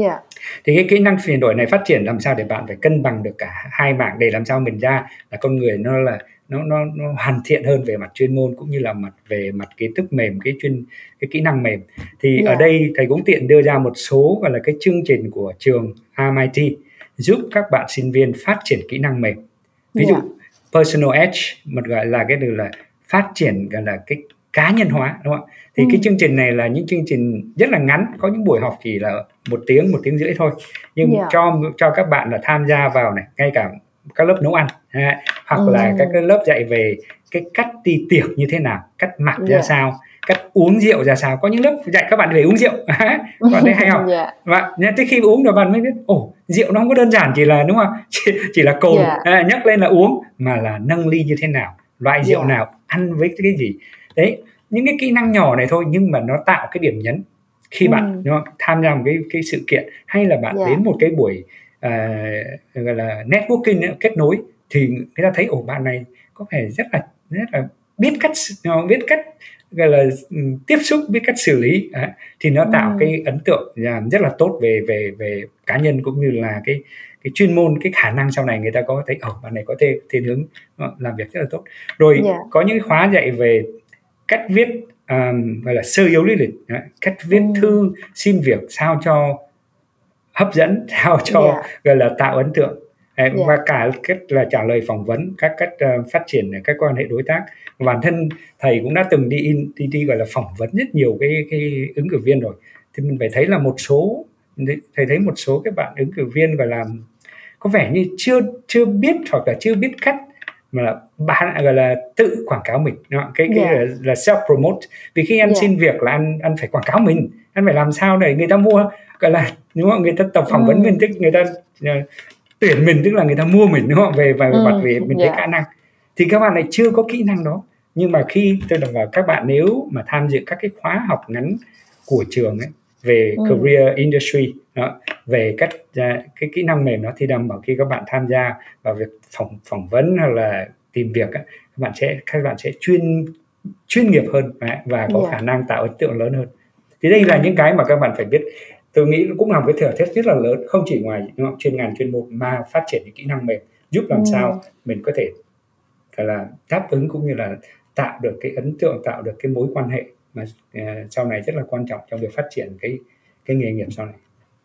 Yeah. Thì cái kỹ năng chuyển đổi này phát triển làm sao để bạn phải cân bằng được cả hai mảng để làm sao mình ra là con người nó là nó nó nó hoàn thiện hơn về mặt chuyên môn cũng như là mặt về mặt kiến thức mềm cái chuyên cái kỹ năng mềm thì yeah. ở đây thầy cũng tiện đưa ra một số gọi là cái chương trình của trường MIT giúp các bạn sinh viên phát triển kỹ năng mềm ví dụ yeah. personal edge một gọi là cái từ là phát triển gọi là cái cá nhân hóa đúng không ạ thì ừ. cái chương trình này là những chương trình rất là ngắn có những buổi học chỉ là một tiếng một tiếng rưỡi thôi nhưng yeah. cho cho các bạn là tham gia vào này ngay cả các lớp nấu ăn ha, hoặc ừ. là các cái lớp dạy về cái cách đi tiệc như thế nào cách mặc yeah. ra sao cách uống rượu ra sao có những lớp dạy các bạn về uống rượu còn đây hay học yeah. và nên tới khi uống rồi bạn mới biết ồ rượu nó không có đơn giản chỉ là đúng không chỉ, chỉ là cồn yeah. à, nhắc lên là uống mà là nâng ly như thế nào loại rượu yeah. nào ăn với cái gì đấy những cái kỹ năng nhỏ này thôi nhưng mà nó tạo cái điểm nhấn khi ừ. bạn đúng không, tham gia một cái cái sự kiện hay là bạn yeah. đến một cái buổi uh, gọi là networking kết nối thì người ta thấy ồ bạn này có vẻ rất là rất là biết cách biết cách gọi là ừ, tiếp xúc biết cách xử lý à, thì nó tạo ừ. cái ấn tượng rất là tốt về về về cá nhân cũng như là cái cái chuyên môn cái khả năng sau này người ta có thấy ồ bạn này có thể thiên hướng ờ, làm việc rất là tốt rồi yeah. có những khóa dạy về cách viết um, gọi là sơ yếu lý lịch cách viết ừ. thư xin việc sao cho hấp dẫn sao cho yeah. gọi là tạo ấn tượng yeah. và cả cách là trả lời phỏng vấn các cách uh, phát triển các quan hệ đối tác bản thân thầy cũng đã từng đi in đi, đi gọi là phỏng vấn rất nhiều cái cái ứng cử viên rồi thì mình phải thấy là một số thầy thấy một số các bạn ứng cử viên gọi là có vẻ như chưa chưa biết hoặc là chưa biết cách mà là bán gọi là tự quảng cáo mình đúng không? cái cái yeah. là, là self promote vì khi anh yeah. xin việc là anh anh phải quảng cáo mình anh phải làm sao để người ta mua gọi là đúng không người ta tập phỏng vấn ừ. mình tức người ta uh, tuyển mình tức là người ta mua mình đúng không về và ừ. mặt về mình yeah. thấy khả năng thì các bạn này chưa có kỹ năng đó nhưng mà khi tôi đồng vào các bạn nếu mà tham dự các cái khóa học ngắn của trường ấy về ừ. career industry đó, về cách uh, cái kỹ năng mềm đó thì đảm bảo khi các bạn tham gia vào việc phỏng phỏng vấn hoặc là tìm việc các bạn sẽ các bạn sẽ chuyên chuyên nghiệp hơn và, có yeah. khả năng tạo ấn tượng lớn hơn thì đây là những cái mà các bạn phải biết tôi nghĩ cũng là một cái thừa thách rất là lớn không chỉ ngoài đúng chuyên ngành chuyên môn mà phát triển những kỹ năng mềm giúp làm ừ. sao mình có thể là đáp ứng cũng như là tạo được cái ấn tượng tạo được cái mối quan hệ mà uh, sau này rất là quan trọng trong việc phát triển cái cái nghề nghiệp sau này.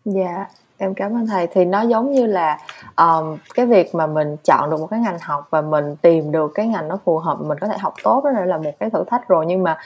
Dạ, em cảm ơn thầy. Thì nó giống như là um, cái việc mà mình chọn được một cái ngành học và mình tìm được cái ngành nó phù hợp mình có thể học tốt đó là một cái thử thách rồi nhưng mà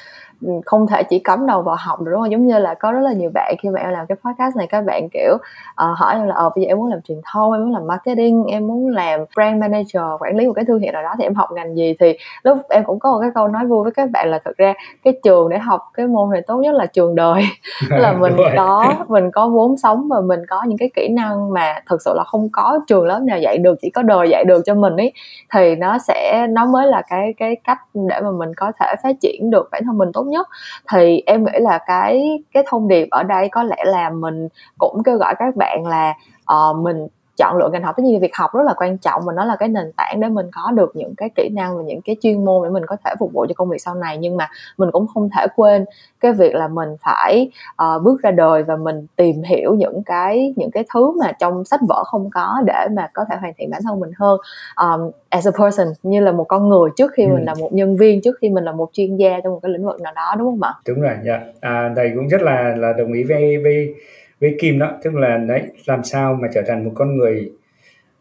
không thể chỉ cắm đầu vào học được đúng không? Giống như là có rất là nhiều bạn khi mà em làm cái podcast này các bạn kiểu uh, hỏi em là ờ bây giờ em muốn làm truyền thông em muốn làm marketing em muốn làm brand manager quản lý một cái thương hiệu nào đó thì em học ngành gì? Thì lúc em cũng có một cái câu nói vui với các bạn là thực ra cái trường để học cái môn này tốt nhất là trường đời. Là mình có mình có vốn sống và mình có những cái cái kỹ năng mà thực sự là không có trường lớp nào dạy được chỉ có đời dạy được cho mình ấy thì nó sẽ nó mới là cái cái cách để mà mình có thể phát triển được bản thân mình tốt nhất. Thì em nghĩ là cái cái thông điệp ở đây có lẽ là mình cũng kêu gọi các bạn là uh, mình chọn lựa ngành học. Tất nhiên việc học rất là quan trọng và nó là cái nền tảng để mình có được những cái kỹ năng và những cái chuyên môn để mình có thể phục vụ cho công việc sau này. Nhưng mà mình cũng không thể quên cái việc là mình phải uh, bước ra đời và mình tìm hiểu những cái những cái thứ mà trong sách vở không có để mà có thể hoàn thiện bản thân mình hơn. Um, as a person như là một con người trước khi ừ. mình là một nhân viên trước khi mình là một chuyên gia trong một cái lĩnh vực nào đó đúng không ạ? Đúng rồi dạ. À, thầy cũng rất là là đồng ý với với với kim đó tức là đấy làm sao mà trở thành một con người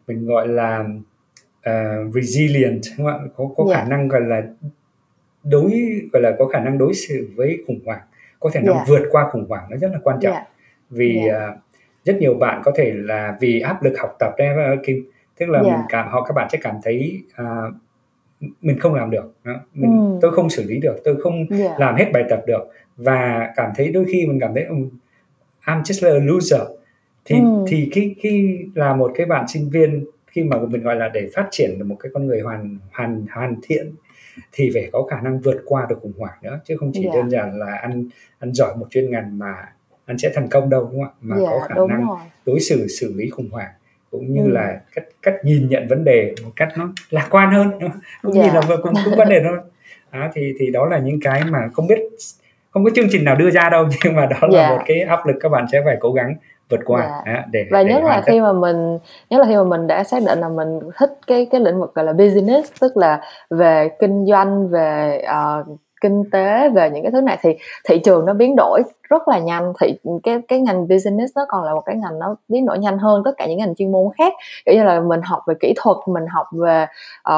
mình gọi là uh, resilient đúng không? có có yeah. khả năng gọi là đối gọi là có khả năng đối xử với khủng hoảng có thể năng yeah. vượt qua khủng hoảng nó rất là quan trọng yeah. vì yeah. Uh, rất nhiều bạn có thể là vì áp lực học tập đấy kim tức là yeah. mình cảm họ các bạn sẽ cảm thấy uh, mình không làm được mình mm. tôi không xử lý được tôi không yeah. làm hết bài tập được và cảm thấy đôi khi mình cảm thấy I'm just a loser thì ừ. thì khi khi là một cái bạn sinh viên khi mà mình gọi là để phát triển được một cái con người hoàn hoàn hoàn thiện thì phải có khả năng vượt qua được khủng hoảng nữa chứ không chỉ yeah. Dạ. đơn giản là ăn ăn giỏi một chuyên ngành mà anh sẽ thành công đâu đúng không ạ mà yeah, có dạ, khả năng rồi. đối xử xử lý khủng hoảng cũng như ừ. là cách cách nhìn nhận vấn đề một cách nó lạc quan hơn cũng yeah. nhìn là cũng cũng vấn đề thôi đó, thì thì đó là những cái mà không biết không có chương trình nào đưa ra đâu nhưng mà đó là yeah. một cái áp lực các bạn sẽ phải cố gắng vượt qua dạ. để và để nhất là khi mà mình nhất là khi mà mình đã xác định là mình thích cái cái lĩnh vực gọi là business tức là về kinh doanh về uh, kinh tế về những cái thứ này thì thị trường nó biến đổi rất là nhanh. Thì cái cái ngành business nó còn là một cái ngành nó biến đổi nhanh hơn tất cả những ngành chuyên môn khác. Kiểu như là mình học về kỹ thuật mình học về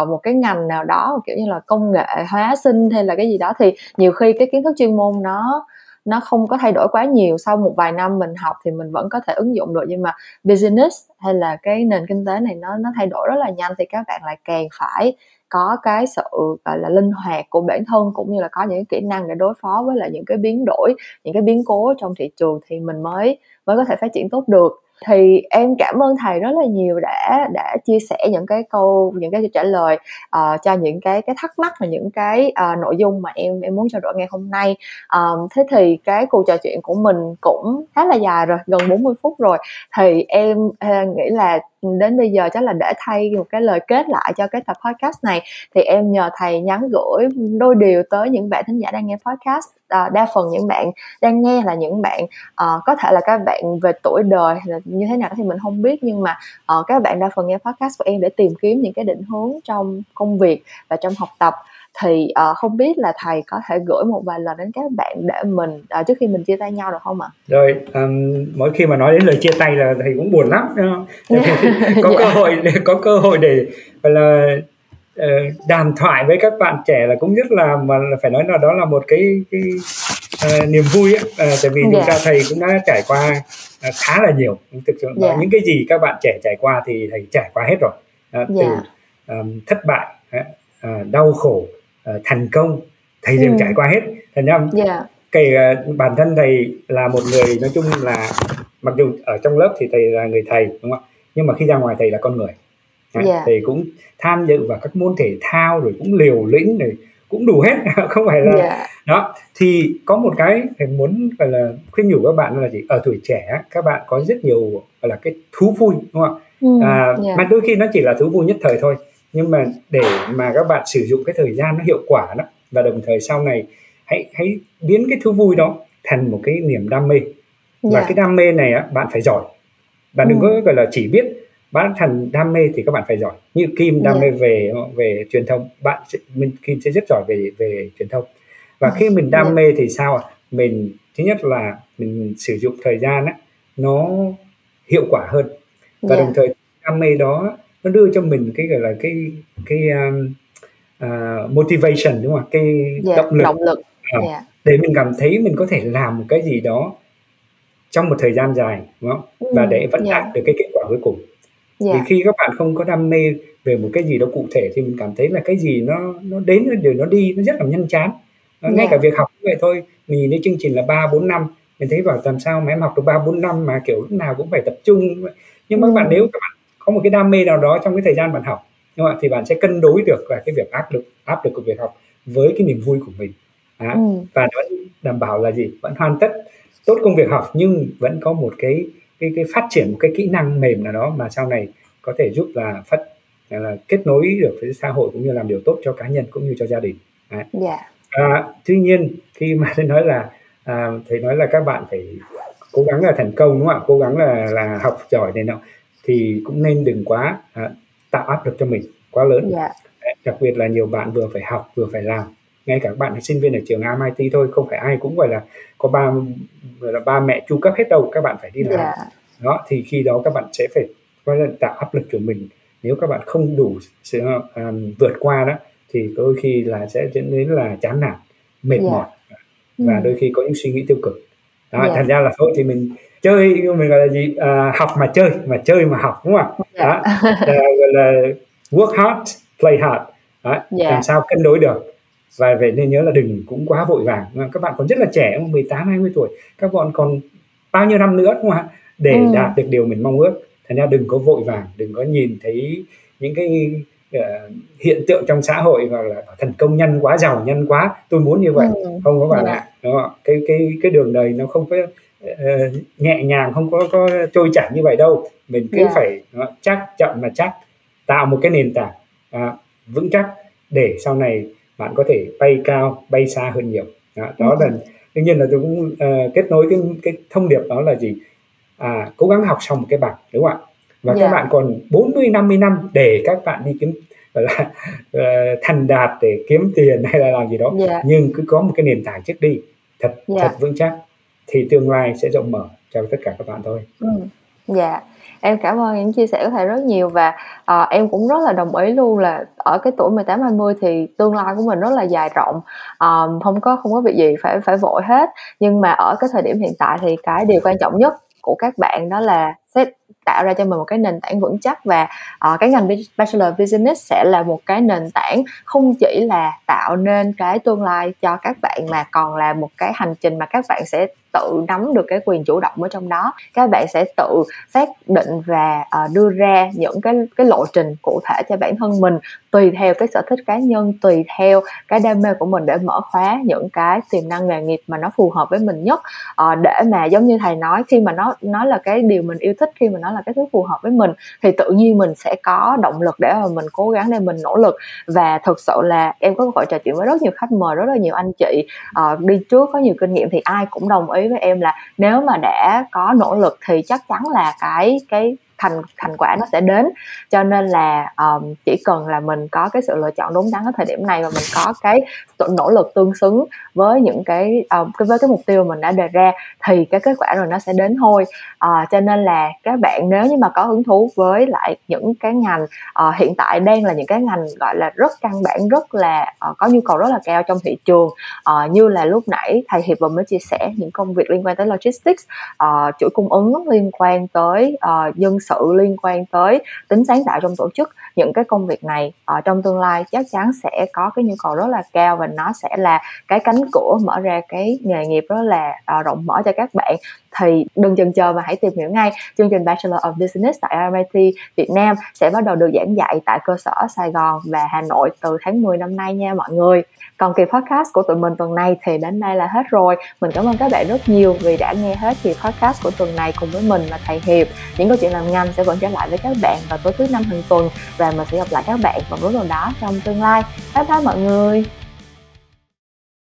uh, một cái ngành nào đó kiểu như là công nghệ hóa sinh hay là cái gì đó thì nhiều khi cái kiến thức chuyên môn nó nó không có thay đổi quá nhiều. Sau một vài năm mình học thì mình vẫn có thể ứng dụng được, nhưng mà business hay là cái nền kinh tế này nó nó thay đổi rất là nhanh thì các bạn lại càng phải có cái sự, gọi là, linh hoạt của bản thân cũng như là có những kỹ năng để đối phó với lại những cái biến đổi, những cái biến cố trong thị trường thì mình mới mới có thể phát triển tốt được thì em cảm ơn thầy rất là nhiều đã đã chia sẻ những cái câu những cái trả lời uh, cho những cái cái thắc mắc và những cái uh, nội dung mà em em muốn trao đổi ngày hôm nay. Um, thế thì cái cuộc trò chuyện của mình cũng khá là dài rồi gần 40 phút rồi. Thì em uh, nghĩ là đến bây giờ chắc là để thay một cái lời kết lại cho cái tập podcast này. Thì em nhờ thầy nhắn gửi đôi điều tới những bạn thính giả đang nghe podcast uh, đa phần những bạn đang nghe là những bạn uh, có thể là các bạn về tuổi đời là như thế nào thì mình không biết nhưng mà uh, các bạn đa phần nghe podcast của em để tìm kiếm những cái định hướng trong công việc và trong học tập. Thì uh, không biết là thầy có thể gửi một vài lần đến các bạn để mình uh, trước khi mình chia tay nhau được không ạ? Rồi um, mỗi khi mà nói đến lời chia tay là thầy cũng buồn lắm có cơ hội có cơ hội để gọi là đàm thoại với các bạn trẻ là cũng rất là mà phải nói là đó là một cái cái uh, niềm vui ấy. Uh, tại vì yeah. chúng ta dạ. thầy cũng đã trải qua uh, khá là nhiều thực sự yeah. Dạ. những cái gì các bạn trẻ trải qua thì thầy trải qua hết rồi uh, từ yeah. Dạ. um, thất bại uh, đau khổ uh, thành công thầy đều ừ. trải qua hết thành ra yeah. kể uh, bản thân thầy là một người nói chung là mặc dù ở trong lớp thì thầy là người thầy đúng không ạ nhưng mà khi ra ngoài thầy là con người yeah. thầy cũng tham dự vào các môn thể thao rồi cũng liều lĩnh rồi cũng đủ hết không phải là yeah. đó thì có một cái thầy muốn gọi là khuyên nhủ các bạn là gì ở tuổi trẻ các bạn có rất nhiều gọi là cái thú vui đúng không ạ ừ, à, yeah. mà đôi khi nó chỉ là thú vui nhất thời thôi nhưng mà để mà các bạn sử dụng cái thời gian nó hiệu quả đó và đồng thời sau này hãy hãy biến cái thú vui đó thành một cái niềm đam mê yeah. và cái đam mê này á bạn phải giỏi bạn đừng ừ. có gọi là chỉ biết bạn thành đam mê thì các bạn phải giỏi như kim đam mê về về truyền thông bạn sẽ, mình kim sẽ rất giỏi về về truyền thông và khi mình đam yeah. mê thì sao ạ mình thứ nhất là mình sử dụng thời gian á nó hiệu quả hơn và yeah. đồng thời đam mê đó nó đưa cho mình cái gọi là cái cái um, uh, motivation đúng không cái yeah, dạ, động lực, động lực. Uh, yeah. để mình cảm thấy mình có thể làm một cái gì đó trong một thời gian dài đúng không ừ, và để vẫn yeah. đạt được cái kết quả cuối cùng yeah. vì khi các bạn không có đam mê về một cái gì đó cụ thể thì mình cảm thấy là cái gì nó nó đến rồi nó đi nó rất là nhanh chán yeah. ngay cả việc học cũng vậy thôi mình nhìn thấy chương trình là ba bốn năm mình thấy bảo làm sao mà em học được ba bốn năm mà kiểu lúc nào cũng phải tập trung nhưng mà ừ. các bạn nếu các bạn có một cái đam mê nào đó trong cái thời gian bạn học đúng không? thì bạn sẽ cân đối được là cái việc áp lực áp lực của việc học với cái niềm vui của mình à, ừ. và nó đảm bảo là gì vẫn hoàn tất tốt công việc học nhưng vẫn có một cái cái cái phát triển một cái kỹ năng mềm nào đó mà sau này có thể giúp là phát là kết nối được với xã hội cũng như làm điều tốt cho cá nhân cũng như cho gia đình. Đấy. Yeah. Dạ. À, tuy nhiên khi mà thầy nói là à, thầy nói là các bạn phải cố gắng là thành công đúng không ạ? Cố gắng là là học giỏi này nọ thì cũng nên đừng quá à, tạo áp lực cho mình quá lớn. Yeah. Dạ. Đặc biệt là nhiều bạn vừa phải học vừa phải làm ngay cả các bạn sinh viên ở trường MIT thôi không phải ai cũng gọi là có ba gọi là ba mẹ chu cấp hết đâu các bạn phải đi làm yeah. Dạ. đó thì khi đó các bạn sẽ phải coi là tạo áp lực cho mình nếu các bạn không đủ sự um, vượt qua đó thì đôi khi là sẽ dẫn đến là chán nản mệt yeah. Dạ. mỏi và ừ. đôi khi có những suy nghĩ tiêu cực đó, yeah. thành ra là thôi thì mình chơi mình gọi là gì à, học mà chơi mà chơi mà học đúng không yeah. đó gọi là work hard play hard đó, yeah. làm sao cân đối được và vậy nên nhớ là đừng cũng quá vội vàng các bạn còn rất là trẻ 18 20 tuổi các bạn còn bao nhiêu năm nữa đúng không ạ để ừ. đạt được điều mình mong ước thành ra đừng có vội vàng đừng có nhìn thấy những cái uh, hiện tượng trong xã hội hoặc là thần công nhân quá giàu nhân quá tôi muốn như vậy ừ. không có bạn ạ đúng không? cái cái cái đường đời nó không có uh, nhẹ nhàng không có có trôi chảy như vậy đâu mình cứ yeah. phải nó chắc chậm mà chắc tạo một cái nền tảng uh, vững chắc để sau này bạn có thể bay cao bay xa hơn nhiều đó, đó là đương nhiên là tôi cũng uh, kết nối cái cái thông điệp đó là gì à, cố gắng học xong một cái bằng đúng không ạ và yeah. các dạ. bạn còn 40 50 năm để các bạn đi kiếm gọi là uh, thành đạt để kiếm tiền hay là làm gì đó yeah. Dạ. nhưng cứ có một cái nền tảng trước đi thật yeah. Dạ. thật vững chắc thì tương lai sẽ rộng mở cho tất cả các bạn thôi. Ừ. Dạ, em cảm ơn những chia sẻ của thầy rất nhiều và à, em cũng rất là đồng ý luôn là ở cái tuổi 18 20 thì tương lai của mình rất là dài rộng. à, không có không có việc gì phải phải vội hết. Nhưng mà ở cái thời điểm hiện tại thì cái điều quan trọng nhất của các bạn đó là sẽ tạo ra cho mình một cái nền tảng vững chắc và uh, cái ngành bachelor business sẽ là một cái nền tảng không chỉ là tạo nên cái tương lai cho các bạn mà còn là một cái hành trình mà các bạn sẽ tự nắm được cái quyền chủ động ở trong đó các bạn sẽ tự xác định và uh, đưa ra những cái cái lộ trình cụ thể cho bản thân mình tùy theo cái sở thích cá nhân tùy theo cái đam mê của mình để mở khóa những cái tiềm năng nghề nghiệp mà nó phù hợp với mình nhất. Uh, để mà giống như thầy nói khi mà nó nó là cái điều mình yêu thích khi mà nó là cái thứ phù hợp với mình thì tự nhiên mình sẽ có động lực để mà mình cố gắng để mình nỗ lực. Và thực sự là em có cơ hội trò chuyện với rất nhiều khách mời rất là nhiều anh chị. Uh, đi trước có nhiều kinh nghiệm thì ai cũng đồng ý với em là nếu mà đã có nỗ lực thì chắc chắn là cái cái thành thành quả nó sẽ đến. Cho nên là um, chỉ cần là mình có cái sự lựa chọn đúng đắn ở thời điểm này và mình có cái nỗ lực tương xứng với những cái um, với cái mục tiêu mình đã đề ra thì cái kết quả rồi nó sẽ đến thôi. Uh, cho nên là các bạn nếu như mà có hứng thú với lại những cái ngành uh, hiện tại đang là những cái ngành gọi là rất căn bản rất là uh, có nhu cầu rất là cao trong thị trường uh, như là lúc nãy thầy hiệp vừa mới chia sẻ những công việc liên quan tới logistics uh, chuỗi cung ứng liên quan tới uh, dân sự liên quan tới tính sáng tạo trong tổ chức những cái công việc này ở trong tương lai chắc chắn sẽ có cái nhu cầu rất là cao và nó sẽ là cái cánh cửa mở ra cái nghề nghiệp rất là uh, rộng mở cho các bạn. Thì đừng chần chờ mà hãy tìm hiểu ngay. Chương trình Bachelor of Business tại RMIT Việt Nam sẽ bắt đầu được giảng dạy tại cơ sở Sài Gòn và Hà Nội từ tháng 10 năm nay nha mọi người. Còn kỳ podcast của tụi mình tuần này thì đến đây là hết rồi. Mình cảm ơn các bạn rất nhiều vì đã nghe hết kỳ podcast của tuần này cùng với mình và thầy Hiệp. Những câu chuyện làm ngành sẽ vẫn trở lại với các bạn vào tối thứ năm hàng tuần và mình sẽ gặp lại các bạn vào lúc nào đó trong tương lai. Bye bye mọi người!